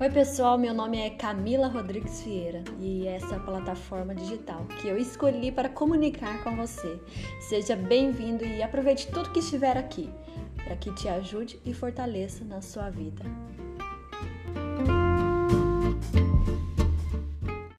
Oi, pessoal, meu nome é Camila Rodrigues Vieira e essa é a plataforma digital que eu escolhi para comunicar com você. Seja bem-vindo e aproveite tudo que estiver aqui para que te ajude e fortaleça na sua vida.